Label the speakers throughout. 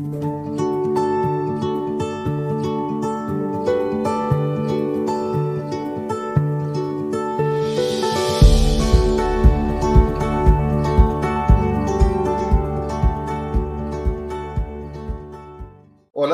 Speaker 1: Hola,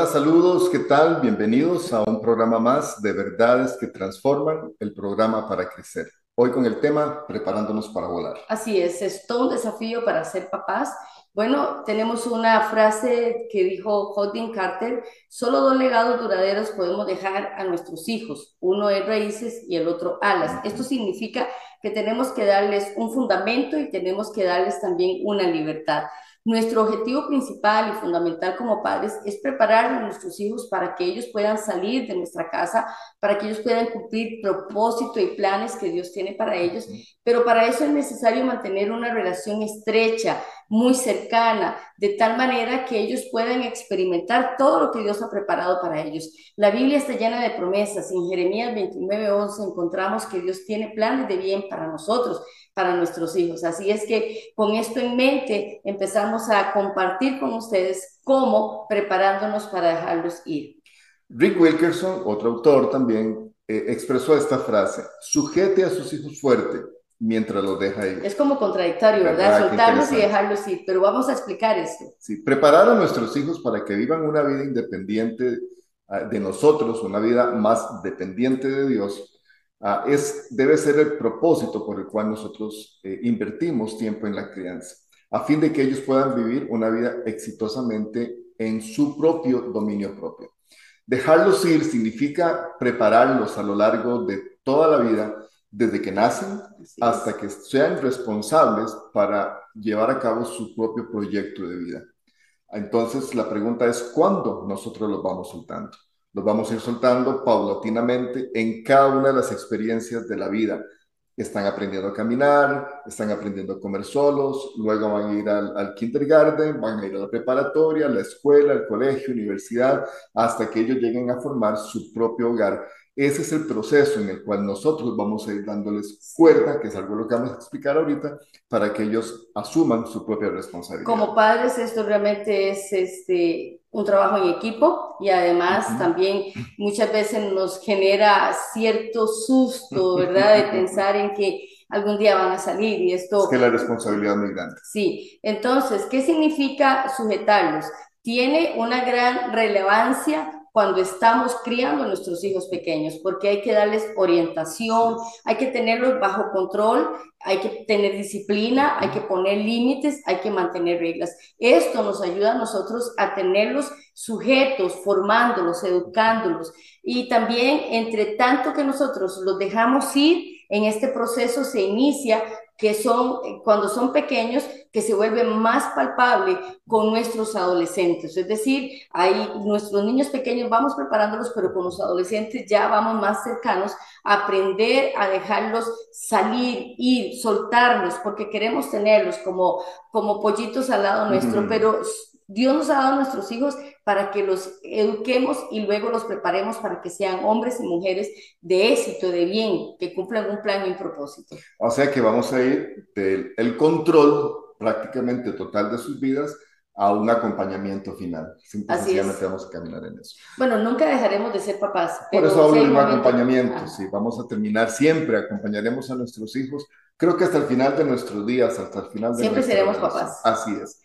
Speaker 1: saludos, ¿qué tal? Bienvenidos a un programa más de Verdades que Transforman, el programa para crecer. Hoy con el tema Preparándonos para volar.
Speaker 2: Así es, es todo un desafío para ser papás. Bueno, tenemos una frase que dijo Hodgkin Carter, solo dos legados duraderos podemos dejar a nuestros hijos, uno es raíces y el otro alas. Esto significa que tenemos que darles un fundamento y tenemos que darles también una libertad. Nuestro objetivo principal y fundamental como padres es preparar a nuestros hijos para que ellos puedan salir de nuestra casa, para que ellos puedan cumplir propósito y planes que Dios tiene para ellos, pero para eso es necesario mantener una relación estrecha, muy cercana, de tal manera que ellos puedan experimentar todo lo que Dios ha preparado para ellos. La Biblia está llena de promesas. En Jeremías 29:11 encontramos que Dios tiene planes de bien para nosotros para nuestros hijos. Así es que con esto en mente empezamos a compartir con ustedes cómo preparándonos para dejarlos ir.
Speaker 1: Rick Wilkerson, otro autor también, eh, expresó esta frase, sujete a sus hijos fuerte mientras los deja ir.
Speaker 2: Es como contradictorio, ¿verdad? Soltarlos y dejarlos ir, pero vamos a explicar esto.
Speaker 1: Sí, preparar a nuestros hijos para que vivan una vida independiente ah, de nosotros, una vida más dependiente de Dios, Ah, es, debe ser el propósito por el cual nosotros eh, invertimos tiempo en la crianza, a fin de que ellos puedan vivir una vida exitosamente en su propio dominio propio. Dejarlos ir significa prepararlos a lo largo de toda la vida, desde que nacen hasta que sean responsables para llevar a cabo su propio proyecto de vida. Entonces, la pregunta es, ¿cuándo nosotros los vamos soltando? Los vamos a ir soltando paulatinamente en cada una de las experiencias de la vida. Están aprendiendo a caminar, están aprendiendo a comer solos, luego van a ir al, al kindergarten, van a ir a la preparatoria, a la escuela, al colegio, universidad, hasta que ellos lleguen a formar su propio hogar. Ese es el proceso en el cual nosotros vamos a ir dándoles cuerda, que es algo lo que vamos a explicar ahorita, para que ellos asuman su propia responsabilidad.
Speaker 2: Como padres, esto realmente es este, un trabajo en equipo y además también muchas veces nos genera cierto susto, ¿verdad? De pensar en que algún día van a salir y esto...
Speaker 1: Es que la responsabilidad es muy grande.
Speaker 2: Sí, entonces, ¿qué significa sujetarlos? Tiene una gran relevancia cuando estamos criando a nuestros hijos pequeños, porque hay que darles orientación, hay que tenerlos bajo control, hay que tener disciplina, hay que poner límites, hay que mantener reglas. Esto nos ayuda a nosotros a tenerlos sujetos, formándolos, educándolos. Y también, entre tanto que nosotros los dejamos ir, en este proceso se inicia que son, cuando son pequeños, que se vuelve más palpable con nuestros adolescentes. Es decir, ahí nuestros niños pequeños vamos preparándolos, pero con los adolescentes ya vamos más cercanos a aprender a dejarlos salir, ir, soltarlos, porque queremos tenerlos como, como pollitos al lado nuestro, pero Dios nos ha dado a nuestros hijos para que los eduquemos y luego los preparemos para que sean hombres y mujeres de éxito, de bien, que cumplan un plan y un propósito.
Speaker 1: O sea que vamos a ir del el control prácticamente total de sus vidas a un acompañamiento final. Simplemente vamos a caminar en eso.
Speaker 2: Bueno, nunca dejaremos de ser papás.
Speaker 1: Por eso hablo de un acompañamiento, sí, vamos a terminar siempre, acompañaremos a nuestros hijos, creo que hasta el final de nuestros días, hasta el final de
Speaker 2: Siempre seremos papás.
Speaker 1: Así es.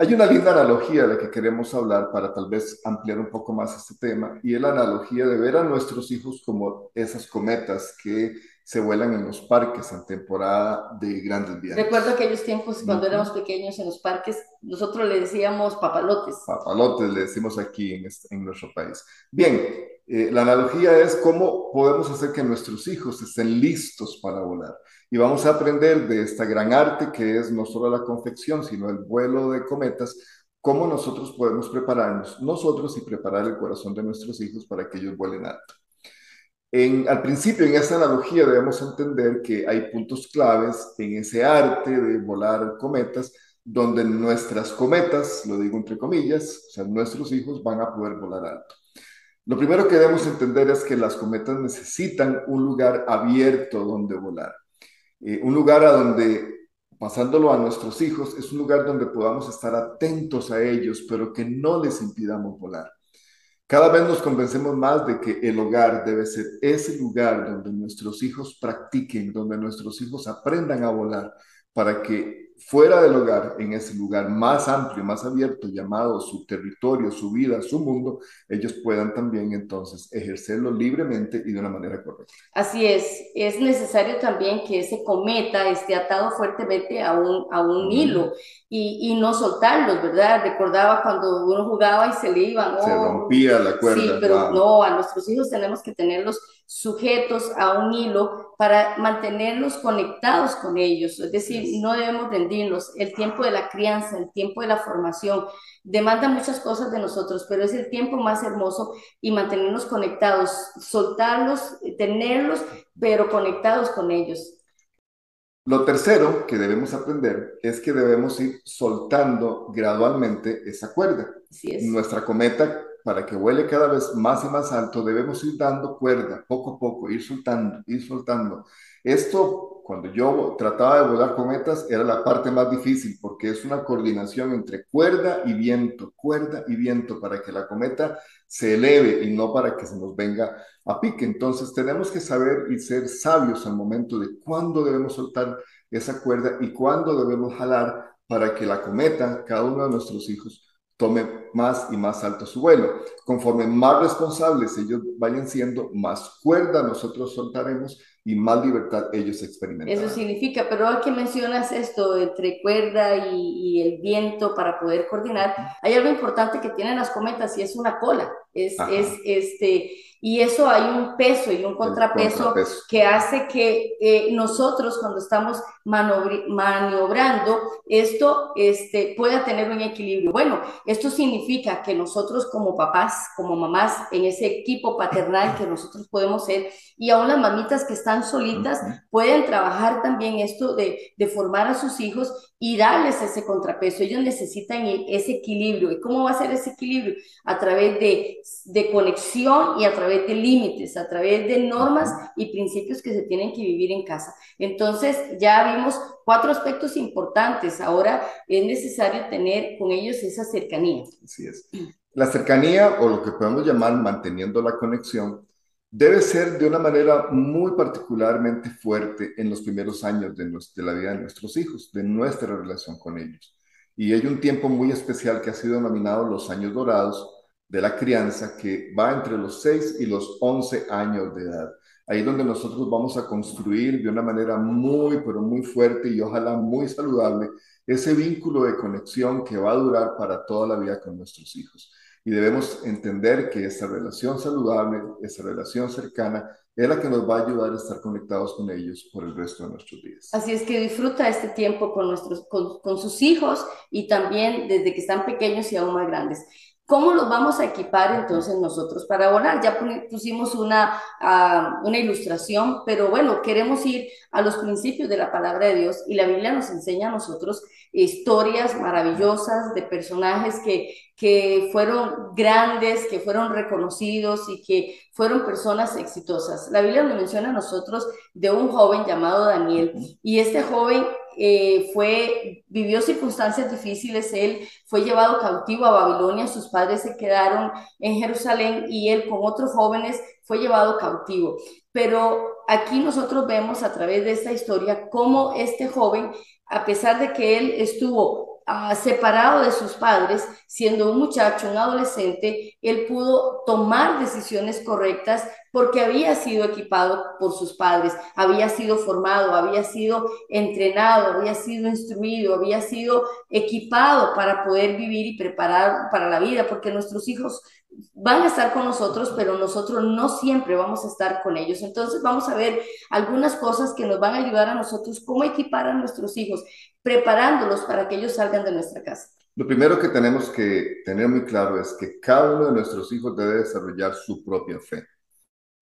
Speaker 1: Hay una linda analogía de la que queremos hablar para tal vez ampliar un poco más este tema, y es la analogía de ver a nuestros hijos como esas cometas que se vuelan en los parques en temporada de grandes viajes.
Speaker 2: Recuerdo aquellos tiempos cuando éramos pequeños en los parques, nosotros le decíamos papalotes.
Speaker 1: Papalotes le decimos aquí en, este, en nuestro país. Bien, eh, la analogía es cómo podemos hacer que nuestros hijos estén listos para volar y vamos a aprender de esta gran arte que es no solo la confección, sino el vuelo de cometas, cómo nosotros podemos prepararnos, nosotros y preparar el corazón de nuestros hijos para que ellos vuelen alto. En, al principio, en esta analogía, debemos entender que hay puntos claves en ese arte de volar cometas, donde nuestras cometas, lo digo entre comillas, o sea, nuestros hijos van a poder volar alto. Lo primero que debemos entender es que las cometas necesitan un lugar abierto donde volar. Eh, un lugar a donde pasándolo a nuestros hijos, es un lugar donde podamos estar atentos a ellos, pero que no les impidamos volar. Cada vez nos convencemos más de que el hogar debe ser ese lugar donde nuestros hijos practiquen, donde nuestros hijos aprendan a volar, para que fuera del hogar, en ese lugar más amplio, más abierto, llamado su territorio, su vida, su mundo, ellos puedan también entonces ejercerlo libremente y de una manera correcta.
Speaker 2: Así es, es necesario también que ese cometa esté atado fuertemente a un, a un hilo y, y, no soltarlos, ¿verdad? Recordaba cuando uno jugaba y se le iban.
Speaker 1: se rompía la cuerda.
Speaker 2: Sí, pero no, a nuestros hijos tenemos que tenerlos sujetos a un hilo para mantenerlos conectados con ellos. Es decir, no debemos rendirnos. El tiempo de la crianza, el tiempo de la formación, demanda muchas cosas de nosotros, pero es el tiempo más hermoso y mantenernos conectados, soltarlos, tenerlos, pero conectados con ellos.
Speaker 1: Lo tercero que debemos aprender es que debemos ir soltando gradualmente esa cuerda.
Speaker 2: es.
Speaker 1: Nuestra cometa para que vuele cada vez más y más alto, debemos ir dando cuerda, poco a poco, ir soltando, ir soltando. Esto, cuando yo trataba de volar cometas, era la parte más difícil porque es una coordinación entre cuerda y viento, cuerda y viento, para que la cometa se eleve y no para que se nos venga a pique. Entonces tenemos que saber y ser sabios al momento de cuándo debemos soltar esa cuerda y cuándo debemos jalar para que la cometa, cada uno de nuestros hijos, tome más y más alto su vuelo. Conforme más responsables ellos vayan siendo, más cuerda nosotros soltaremos y más libertad ellos experimentarán.
Speaker 2: Eso significa, pero ahora que mencionas esto entre cuerda y, y, el viento para poder coordinar, hay algo importante que tienen las cometas y es una cola. Es, es este y eso hay un peso y un contrapeso, que hace que eh, nosotros cuando estamos maniobrando, esto este, pueda tener un equilibrio. Bueno, esto significa que nosotros como papás, como mamás, en ese equipo paternal que nosotros podemos ser, y aún las mamitas que están solitas, pueden trabajar también esto de, de formar a sus hijos y darles ese contrapeso. Ellos necesitan ese equilibrio. ¿Y cómo va a ser ese equilibrio? A través de, de conexión y a través de límites, a través de normas y principios que se tienen que vivir en casa. Entonces, ya vimos cuatro aspectos importantes. Ahora es necesario tener con ellos esa cercanía.
Speaker 1: Así es. La cercanía, o lo que podemos llamar manteniendo la conexión, debe ser de una manera muy particularmente fuerte en los primeros años de, la vida de nuestros hijos, de nuestra relación con ellos. Y hay un tiempo muy especial que ha sido denominado los años dorados de la crianza, que va entre los 6 y los 11 años de edad. Ahí donde nosotros vamos a construir de una manera muy, pero muy fuerte y ojalá muy saludable ese vínculo de conexión que va a durar para toda la vida con nuestros hijos y debemos entender que esa relación saludable, esa relación cercana, es la que nos va a ayudar a estar conectados con ellos por el resto de nuestros días.
Speaker 2: Así es que disfruta este tiempo con, nuestros, con, con sus hijos y también desde que están pequeños y aún más grandes. ¿Cómo los vamos a equipar entonces nosotros para volar? Ya pusimos una, uh, una ilustración, pero bueno, queremos ir a los principios de la palabra de Dios y la Biblia nos enseña a nosotros historias maravillosas de personajes que, que fueron grandes, que fueron reconocidos y que fueron personas exitosas. La Biblia nos menciona a nosotros de un joven llamado Daniel y este joven eh, fue, vivió circunstancias difíciles, él fue llevado cautivo a Babilonia, sus padres se quedaron en Jerusalén y él con otros jóvenes fue llevado cautivo. Pero aquí nosotros vemos a través de esta historia cómo este joven, a pesar de que él estuvo uh, separado de sus padres, siendo un muchacho, un adolescente, él pudo tomar decisiones correctas porque había sido equipado por sus padres, había sido formado, había sido entrenado, había sido instruido, había sido equipado para poder vivir y preparar para la vida, porque nuestros hijos van a estar con nosotros, pero nosotros no siempre vamos a estar con ellos. Entonces vamos a ver algunas cosas que nos van a ayudar a nosotros cómo equipar a nuestros hijos, preparándolos para que ellos salgan de nuestra casa.
Speaker 1: Lo primero que tenemos que tener muy claro es que cada uno de nuestros hijos debe desarrollar su propia fe.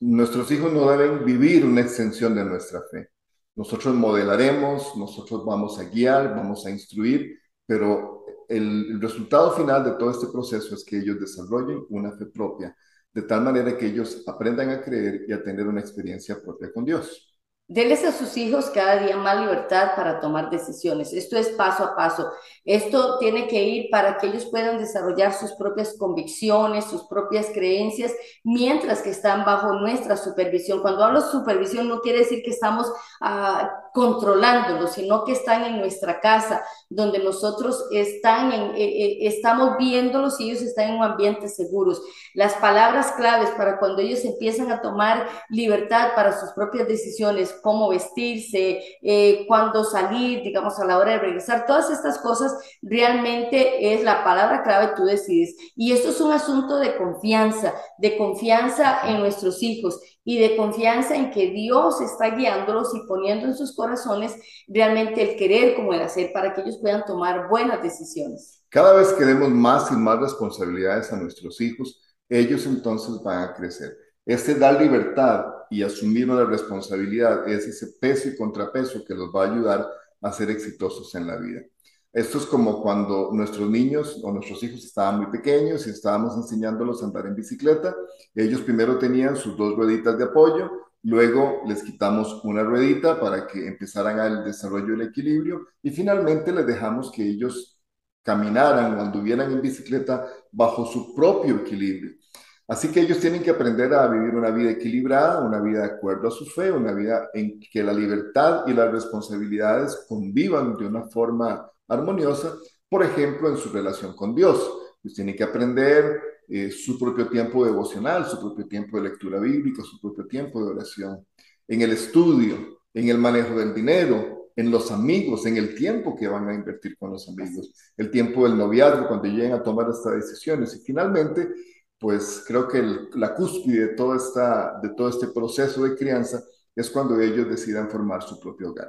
Speaker 1: Nuestros hijos no deben vivir una extensión de nuestra fe. Nosotros modelaremos, nosotros vamos a guiar, vamos a instruir, pero el, resultado final de todo este proceso es que ellos desarrollen una fe propia, de tal manera que ellos aprendan a creer y a tener una experiencia propia con Dios.
Speaker 2: Deles a sus hijos cada día más libertad para tomar decisiones. Esto es paso a paso. Esto tiene que ir para que ellos puedan desarrollar sus propias convicciones, sus propias creencias, mientras que están bajo nuestra supervisión. Cuando hablo supervisión no quiere decir que estamos uh, controlándolos, sino que están en nuestra casa, donde nosotros están en, eh, eh, estamos viéndolos y ellos están en un ambiente seguros. Las palabras claves para cuando ellos empiezan a tomar libertad para sus propias decisiones, cómo vestirse, eh, cuándo salir, digamos, a la hora de regresar, todas estas cosas realmente es la palabra clave, tú decides. Y esto es un asunto de confianza, de confianza en nuestros hijos y de confianza en que Dios está guiándolos y poniendo en sus corazones realmente el querer como el hacer para que ellos puedan tomar buenas decisiones.
Speaker 1: Cada vez que demos más y más responsabilidades a nuestros hijos, ellos entonces van a crecer. Este dar libertad y asumir una responsabilidad es ese peso y contrapeso que los va a ayudar a ser exitosos en la vida. Esto es como cuando nuestros niños o nuestros hijos estaban muy pequeños y estábamos enseñándolos a andar en bicicleta. Ellos primero tenían sus dos rueditas de apoyo, luego les quitamos una ruedita para que empezaran el desarrollo del equilibrio y finalmente les dejamos que ellos caminaran o anduvieran en bicicleta bajo su propio equilibrio. Así que ellos tienen que aprender a vivir una vida equilibrada, una vida de acuerdo a su fe, una vida en que la libertad y las responsabilidades convivan de una forma armoniosa, por ejemplo, en su relación con Dios. Ellos tienen que aprender eh, su propio tiempo devocional, su propio tiempo de lectura bíblica, su propio tiempo de oración, en el estudio, en el manejo del dinero, en los amigos, en el tiempo que van a invertir con los amigos, el tiempo del noviazgo, cuando lleguen a tomar estas decisiones. Y finalmente, pues creo que la cúspide de todo, esta, de todo este proceso de crianza es cuando ellos decidan formar su propio hogar.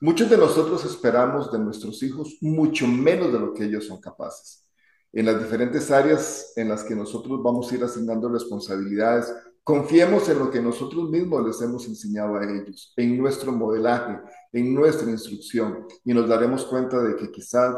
Speaker 1: Muchos de nosotros esperamos de nuestros hijos mucho menos de lo que ellos son capaces. En las diferentes áreas en las que nosotros vamos a ir asignando responsabilidades, confiemos en lo que nosotros mismos les hemos enseñado a ellos, en nuestro modelaje, en nuestra instrucción, y nos daremos cuenta de que quizá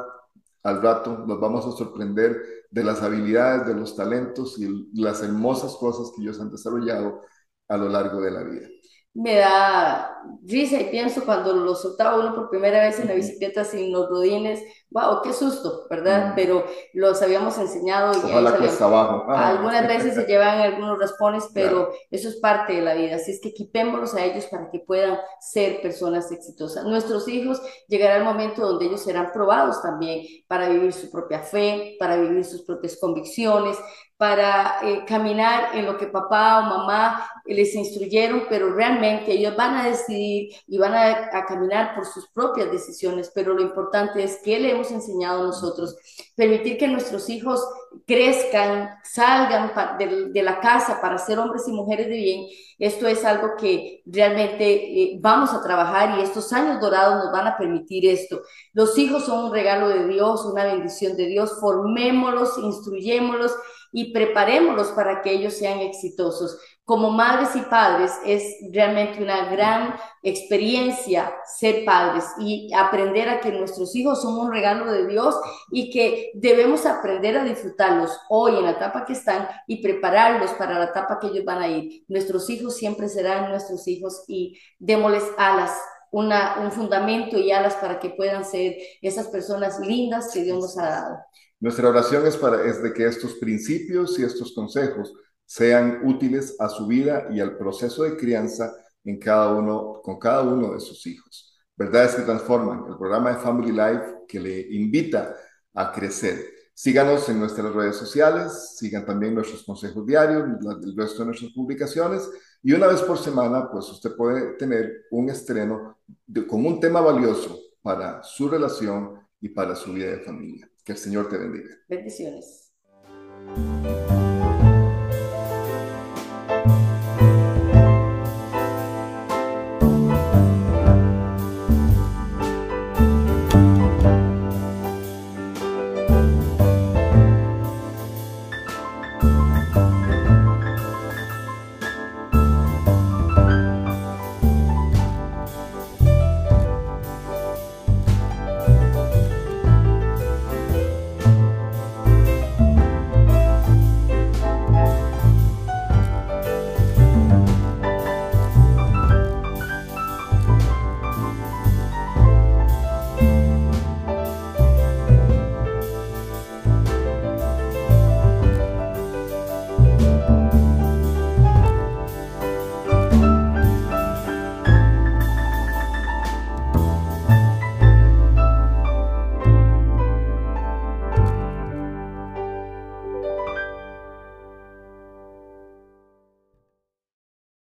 Speaker 1: al rato nos vamos a sorprender de las habilidades, de los talentos y las hermosas cosas que ellos han desarrollado a lo largo de la vida.
Speaker 2: Me da risa y pienso cuando lo soltaba uno por primera vez en la bicicleta sin los rodines, wow, qué susto, ¿verdad? Pero los habíamos enseñado.
Speaker 1: Y Ojalá cuesta abajo.
Speaker 2: Ah. Algunas veces se llevan algunos raspones, pero eso es parte de la vida. Así es que equipémoslos a ellos para que puedan ser personas exitosas. Nuestros hijos llegará el momento donde ellos serán probados también para vivir su propia fe, para vivir sus propias convicciones, para eh, caminar en lo que papá o mamá les instruyeron, pero realmente ellos van a decidir y van a, a caminar por sus propias decisiones, pero lo importante es que le hemos enseñado nosotros, permitir que nuestros hijos crezcan, salgan de, de, la casa para ser hombres y mujeres de bien, esto es algo que realmente eh, vamos a trabajar y estos años dorados nos van a permitir esto. Los hijos son un regalo de Dios, una bendición de Dios, formémoslos, instruyémoslos y preparémoslos para que ellos sean exitosos como madres y padres es realmente una gran experiencia ser padres y aprender a que nuestros hijos son un regalo de Dios y que debemos aprender a disfrutarlos hoy en la etapa que están y prepararlos para la etapa que ellos van a ir. Nuestros hijos siempre serán nuestros hijos y démosles alas. Una, un fundamento y alas para que puedan ser esas personas lindas que Dios nos ha dado.
Speaker 1: Nuestra oración es, para, es de que estos principios y estos consejos sean útiles a su vida y al proceso de crianza en cada uno, con cada uno de sus hijos. Verdades que transforman, el programa de Family Life que le invita a crecer. Síganos en nuestras redes sociales, sigan también nuestros consejos diarios, el resto de nuestras publicaciones y una vez por semana, pues usted puede tener un estreno con un tema valioso para su relación y para su vida de familia. Que el Señor te bendiga.
Speaker 2: Bendiciones.